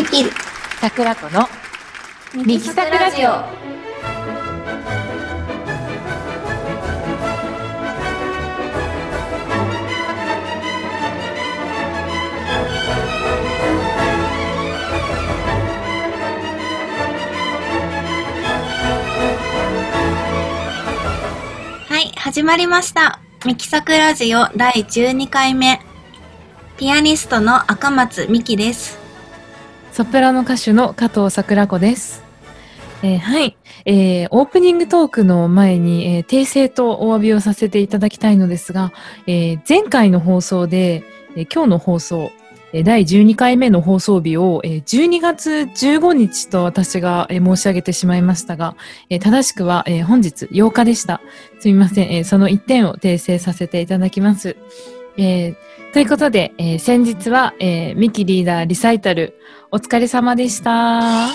ミキ桜子のミキサクラジオはい、始まりました。ミキサクラジオ第12回目。ピアニストの赤松美希です。ソプラノ歌手の加藤桜子です。えーはい、えーオープニングトークの前に、えー訂正とお詫びをさせていただきたいのですが、え前回の放送で、え今日の放送、第12回目の放送日を、え12月15日と私が、申し上げてしまいましたが、正しくは、本日8日でした。すみません、その1点を訂正させていただきます。えーということで、えー先日は、えーミキリーダーリサイタル、お疲れ様でした。あ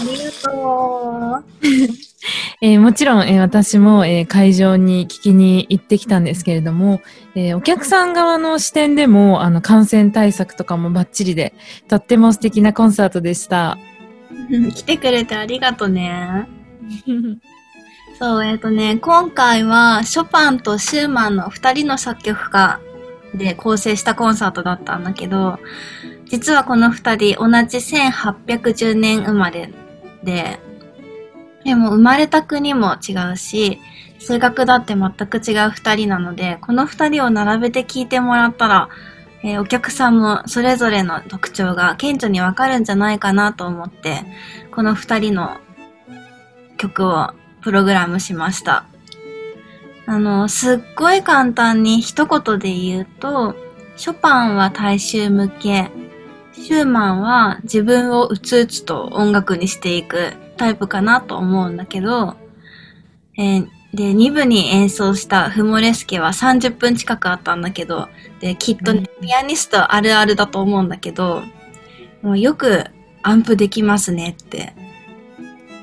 りがとう。えーもちろん、えー私も、えー会場に聞きに行ってきたんですけれども、えーお客さん側の視点でも、あの、感染対策とかもバッチリで、とっても素敵なコンサートでした。来てくれてありがとね。そう、えっ、とね、今回はショパンとシューマンの二人の作曲家で構成したコンサートだったんだけど、実はこの二人同じ1810年生まれで、でも生まれた国も違うし、性格だって全く違う二人なので、この二人を並べて聴いてもらったら、えーお客さんもそれぞれの特徴が顕著にわかるんじゃないかなと思って、この二人の曲をプログラムしました。あの、すっごい簡単に一言で言うと、ショパンは大衆向け、シューマンは自分をうつうつと音楽にしていくタイプかなと思うんだけど、えーで、2部に演奏したフモレスケは30分近くあったんだけど、で、きっとね、ピアニストあるあるだと思うんだけど、もうよくアンプできますねって、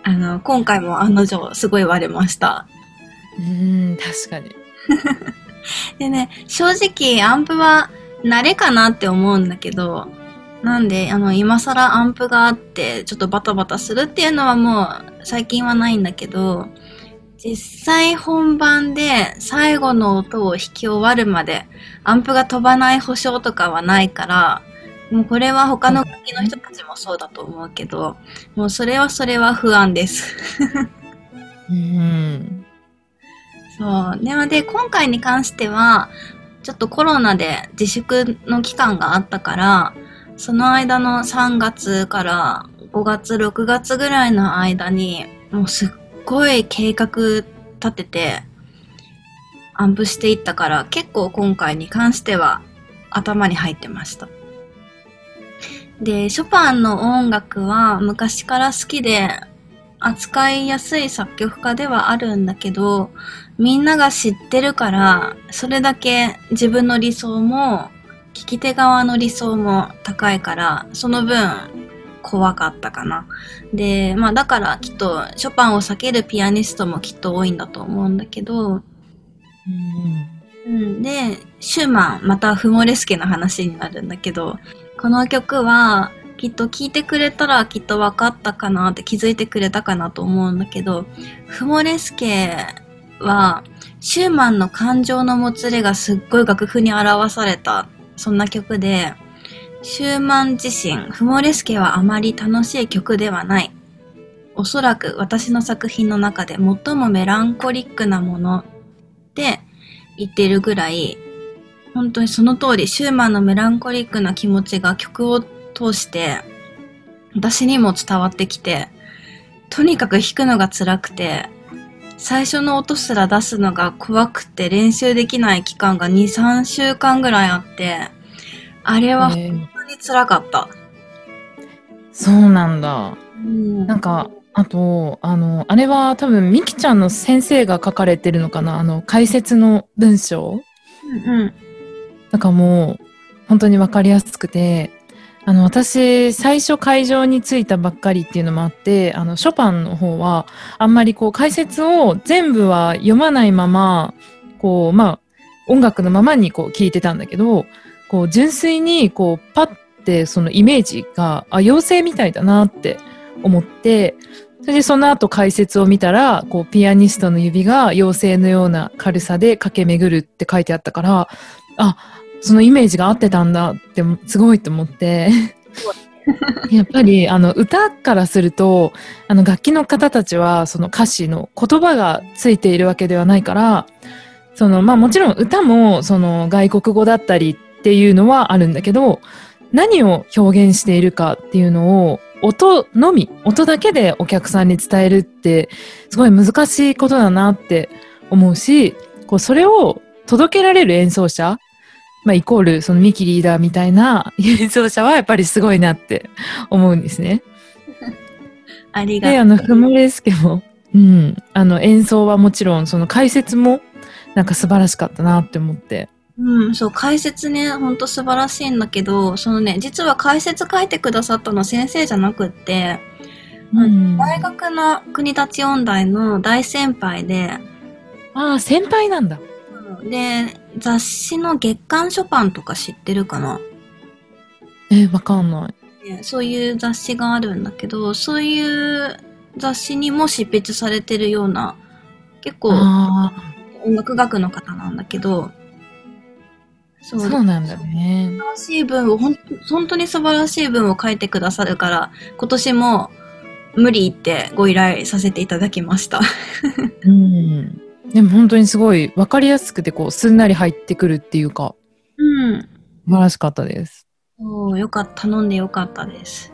あの、今回も案の定すごい言われました。うーん、確かに。でね、正直アンプは慣れかなって思うんだけど、なんで、あの、今更アンプがあって、ちょっとバタバタするっていうのはもう最近はないんだけど、実際本番で最後の音を弾き終わるまでアンプが飛ばない保証とかはないから、もうこれは他の楽器の人たちもそうだと思うけど、もうそれはそれは不安です。うーん。そう。なので、今回に関しては、ちょっとコロナで自粛の期間があったから、その間の3月から5月、6月ぐらいの間に、もうすっごい計画立てて、アンプしていったから、結構今回に関しては頭に入ってました。で、ショパンの音楽は昔から好きで、扱いやすい作曲家ではあるんだけど、みんなが知ってるから、それだけ自分の理想も、聞き手側の理想も高いから、その分、怖かったかな。で、まあだからきっと、ショパンを避けるピアニストもきっと多いんだと思うんだけど、うんうん、で、シューマン、またフモレスケの話になるんだけど、この曲は、きっと聴いてくれたらきっと分かったかなって気づいてくれたかなと思うんだけど、フモレスケは、シューマンの感情のもつれがすっごい楽譜に表された、そんな曲で、シューマン自身、フモレスケはあまり楽しい曲ではない。おそらく私の作品の中で最もメランコリックなものって言ってるぐらい、本当にその通り、シューマンのメランコリックな気持ちが曲を通して、私にも伝わってきて、とにかく弾くのが辛くて、最初の音すら出すのが怖くて練習できない期間が2、3週間ぐらいあって、あれは本えー当に辛かった。そうなんだ。うんなんか、あと、あの、あれは多分、みきちゃんの先生が書かれてるのかな？あの、解説の文章？うんうん。なんかもう、本当にわかりやすくて、あの、私、最初会場に着いたばっかりっていうのもあって、あの、ショパンの方は、あんまりこう、解説を全部は読まないまま、こう、まあ、音楽のままにこう、聞いてたんだけど、こう、純粋に、こう、パッてそのイメージがあ妖精みたいだなって思ってそれでその後解説を見たらこうピアニストの指が妖精のような軽さで駆け巡るって書いてあったからあそのイメージが合ってたんだってすごいと思って。やっぱりあの歌からするとあの楽器の方たちはその歌詞の言葉がついているわけではないからそのまあもちろん歌もその外国語だったりっていうのはあるんだけど何を表現しているかっていうのを音のみ音だけでお客さんに伝えるってすごい難しいことだなって思うしこうそれを届けられる演奏者まあ、イコールそのミキリーダーみたいな演奏者はやっぱりすごいなって思うんですね。ありがとう。で、あの、フモレスケも、うん、あの演奏はもちろんその解説もなんか素晴らしかったなって思って。うん、そう、解説ね、ほんと素晴らしいんだけど、そのね、実は解説書いてくださったのは先生じゃなくって、うん、大学の国立音大の大先輩で、ああ、先輩なんだ。で、雑誌の月刊ショパンとか知ってるかな？えわかんない。そういう雑誌があるんだけど、そういう雑誌にも執筆されてるような、結構、音楽学の方なんだけど、そうそうなんだね。素晴らしい文を、ほん本当に素晴らしい文を書いてくださるから、今年も無理言ってご依頼させていただきました。うんでも本当にすごい分かりやすくてこうすんなり入ってくるっていうか、うん。素晴らしかったです。そう、よかった。頼んでよかったです。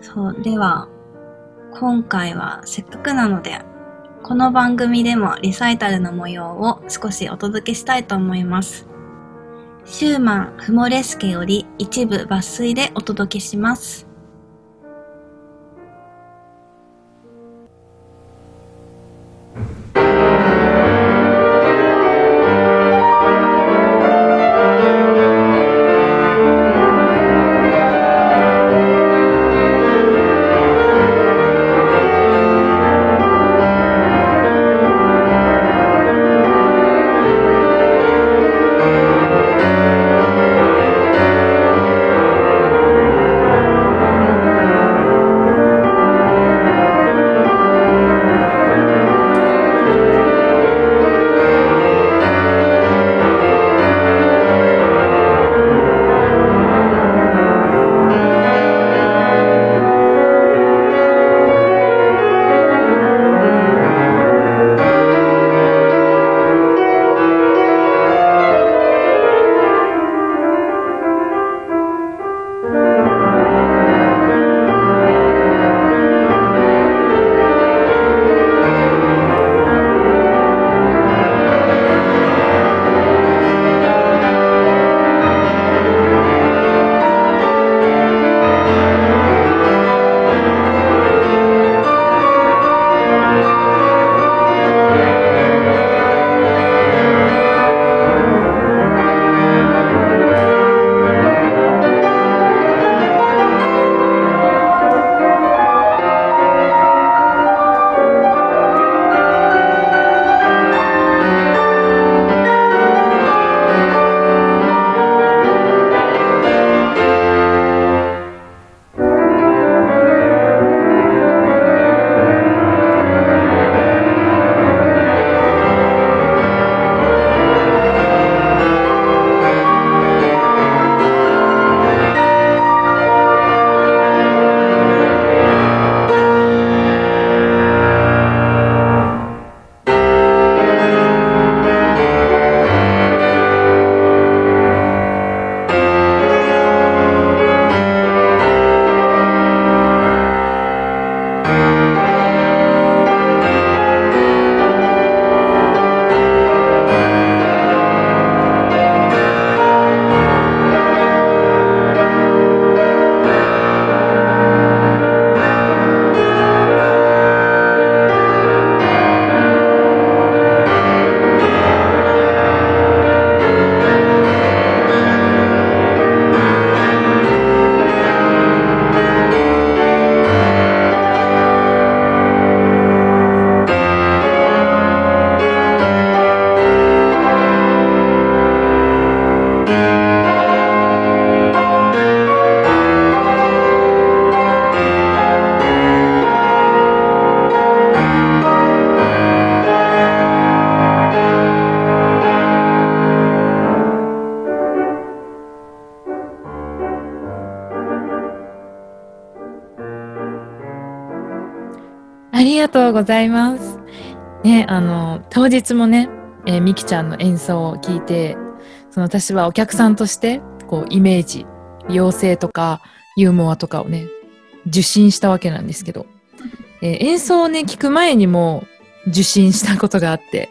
そう、では、今回はせっかくなので、この番組でもリサイタルの模様を少しお届けしたいと思います。シューマン・フモレスケより一部抜粋でお届けします。ありがとうございます。ね、あの、当日もね、えーみきちゃんの演奏を聞いて、その私はお客さんとして、こう、イメージ、妖精とか、ユーモアとかをね、受信したわけなんですけど、えー演奏をね、聞く前にも受信したことがあって、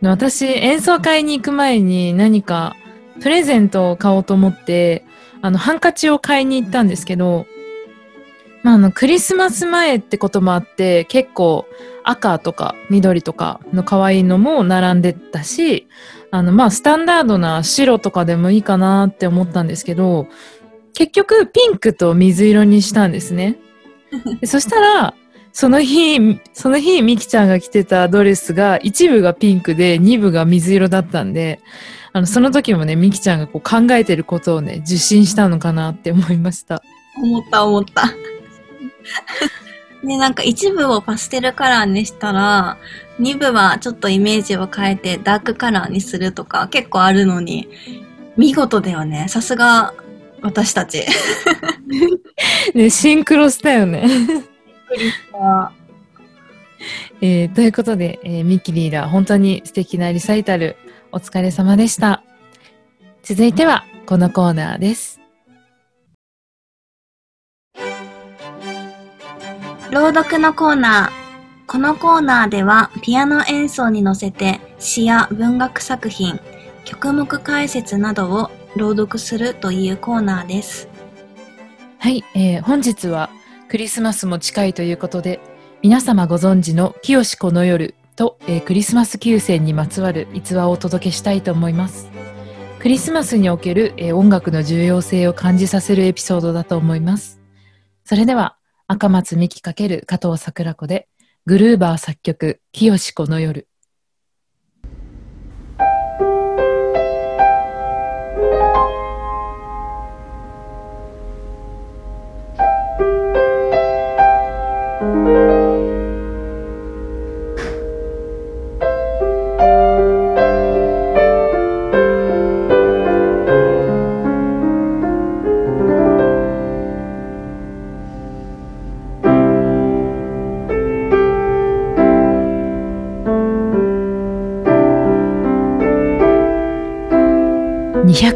私、演奏会に行く前に何かプレゼントを買おうと思って、あの、ハンカチを買いに行ったんですけど、まあ、あの、クリスマス前ってこともあって、結構赤とか緑とかの可愛いのも並んでたし、あの、まあ、スタンダードな白とかでもいいかなって思ったんですけど、結局ピンクと水色にしたんですね。そしたら、その日、その日、みきちゃんが着てたドレスが、一部がピンクで、二部が水色だったんで、あの、その時もね、みきちゃんがこう考えてることをね、受信したのかなって思いました。思った思った。ね、なんか一部をパステルカラーにしたら、二部はちょっとイメージを変えてダークカラーにするとか結構あるのに、見事だよね。さすが私たち。ね、シンクロしたよね。えーということで、えーミキリーダー、本当に素敵なリサイタル、お疲れ様でした。続いては、このコーナーです。朗読のコーナー。このコーナーではピアノ演奏に乗せて詩や文学作品、曲目解説などを朗読するというコーナーです。はい、えー本日はクリスマスも近いということで、皆様ご存知の清しこの夜と、えークリスマス休戦にまつわる逸話をお届けしたいと思います。クリスマスにおける、えー音楽の重要性を感じさせるエピソードだと思います。それでは、赤松美希×加藤桜子で、グルーバー作曲、清しこの夜。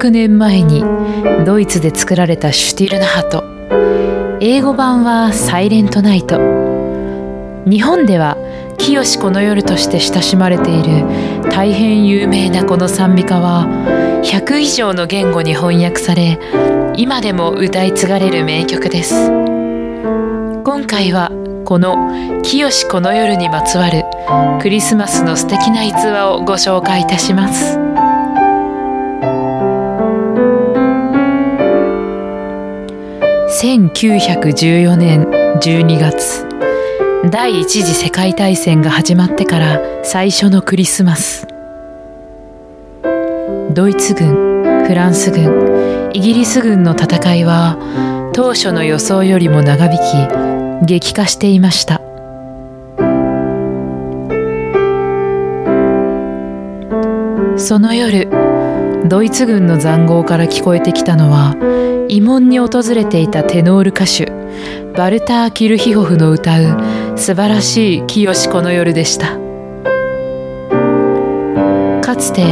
200年前にドイツで作られたシュティルナハト。英語版はサイレントナイト。日本では清この夜として親しまれている大変有名なこの賛美歌は100以上の言語に翻訳され今でも歌い継がれる名曲です。今回はこの清この夜にまつわるクリスマスの素敵な逸話をご紹介いたします。1914年12月。第一次世界大戦が始まってから最初のクリスマス。ドイツ軍フランス軍イギリス軍の戦いは当初の予想よりも長引き激化していました。その夜ドイツ軍の塹壕から聞こえてきたのは慰問に訪れていたテノール歌手バルター・キルヒホフの歌う素晴らしい清この夜でした。かつて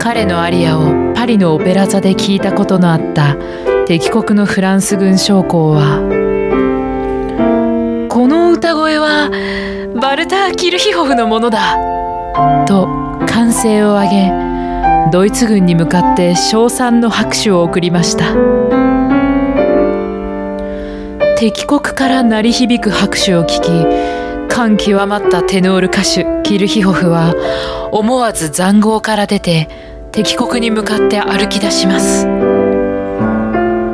彼のアリアをパリのオペラ座で聞いたことのあった敵国のフランス軍将校はこの歌声はバルター・キルヒホフのものだと歓声を上げドイツ軍に向かって称賛の拍手を送りました。敵国から鳴り響く拍手を聞き感極まったテノール歌手キルヒホフは思わず塹壕から出て敵国に向かって歩き出します。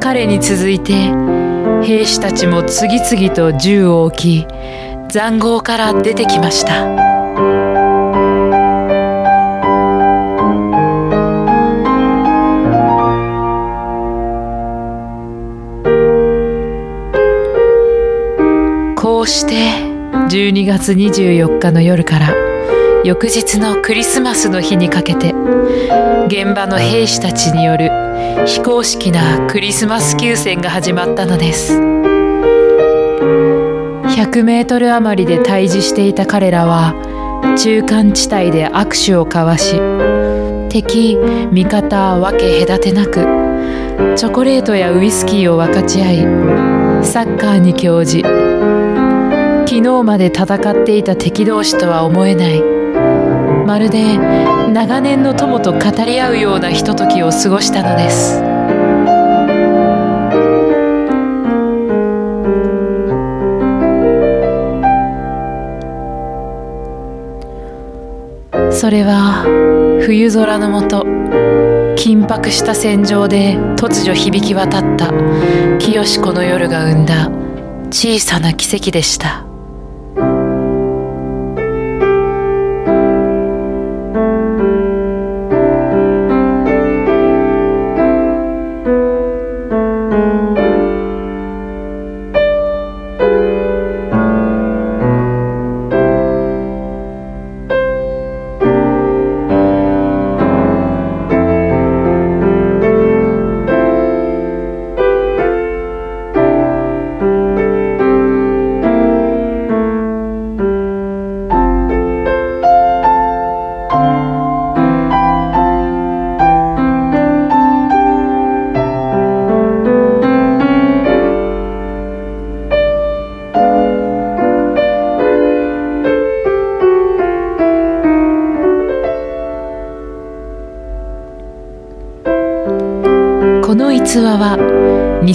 彼に続いて兵士たちも次々と銃を置き塹壕から出てきました。うして12月24日の夜から翌日のクリスマスの日にかけて現場の兵士たちによる非公式なクリスマス休戦が始まったのです。100メートル余りで対峙していた彼らは中間地帯で握手を交わし敵味方分け隔てなくチョコレートやウイスキーを分かち合いサッカーに興じ昨日まで戦っていた敵同士とは思えない。まるで長年の友と語り合うようなひとときを過ごしたのです。それは冬空のもと緊迫した戦場で突如響き渡った清子の夜が生んだ小さな奇跡でした。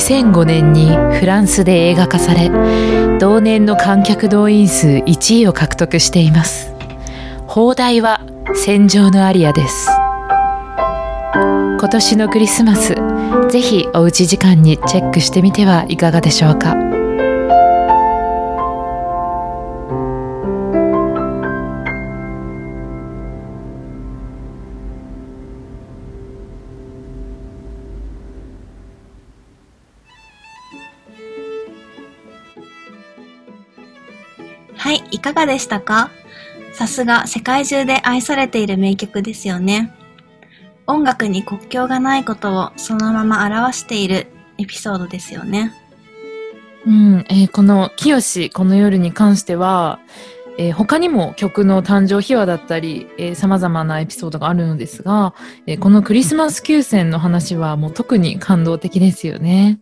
2005年にフランスで映画化され同年の観客動員数1位を獲得しています。放題は戦場のアリアです。今年のクリスマスぜひおうち時間にチェックしてみてはいかがでしょうか。がでしたか？さすが世界中で愛されている名曲ですよね。音楽に国境がないことをそのまま表しているエピソードですよね。うん、えーこの「清この夜」に関しては、えー他にも曲の誕生秘話だったりさまざまなエピソードがあるのですが、えーこのクリスマス休戦の話はもう特に感動的ですよね。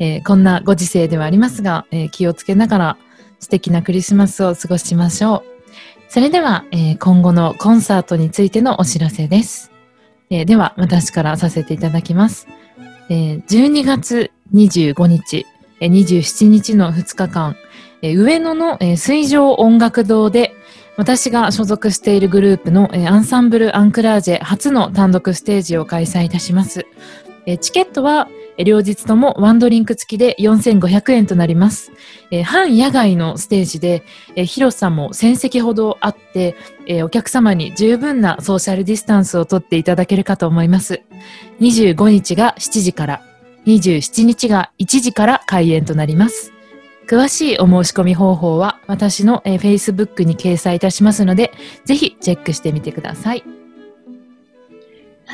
えーこんなご時世ではありますが、えー気をつけながら素敵なクリスマスを過ごしましょう。それでは、えー今後のコンサートについてのお知らせです。えーでは、私からさせていただきます。えー12月25日、えー27日の2日間、えー上野の、えー水上音楽堂で、私が所属しているグループの、えーアンサンブル・アンクラージェ初の単独ステージを開催いたします。えーチケットは、両日ともワンドリンク付きで4500円となります。えー半野外のステージで、えー広さも1000席ほどあって、えーお客様に十分なソーシャルディスタンスをとっていただけるかと思います。25日が7時から、27日が1時から開演となります。詳しいお申し込み方法は私の、えー Facebook に掲載いたしますので、ぜひチェックしてみてください。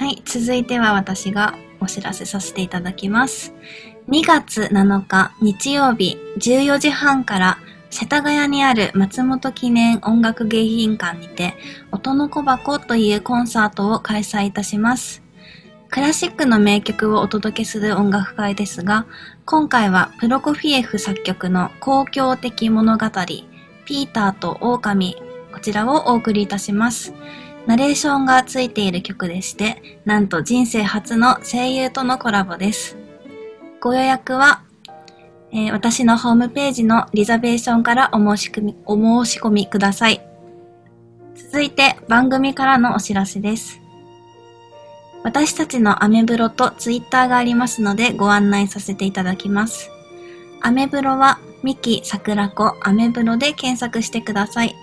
はい、続いては私がお知らせさせていただきます。2月7日日曜日14時半から世田谷にある松本記念音楽迎賓館にて音の小箱というコンサートを開催いたします。クラシックの名曲をお届けする音楽会ですが、今回はプロコフィエフ作曲の公共的物語、ピーターと狼、こちらをお送りいたします。ナレーションがついている曲でして、なんと人生初の声優とのコラボです。ご予約は、えー私のホームページのリザベーションからお申し込みお申し込みください。続いて番組からのお知らせです。私たちのアメブロとツイッターがありますのでご案内させていただきます。アメブロはミキ桜子アメブロで検索してください。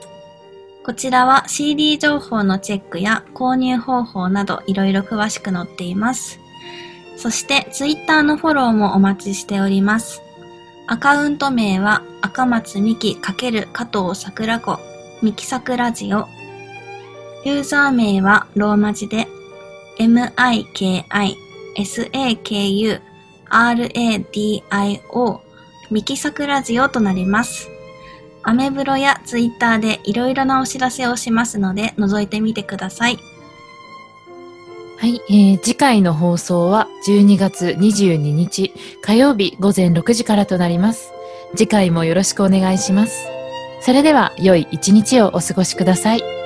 こちらは CD 情報のチェックや購入方法などいろいろ詳しく載っています。そして Twitter のフォローもお待ちしております。アカウント名は赤松美希×加藤桜子ミキサクラジオ。ユーザー名はローマ字で MIKISAKURADIO ミキサクラジオとなります。アメブロやツイッターでいろいろなお知らせをしますので、覗いてみてください。はい、えー次回の放送は12月22日火曜日午前6時からとなります。次回もよろしくお願いします。それでは良い一日をお過ごしください。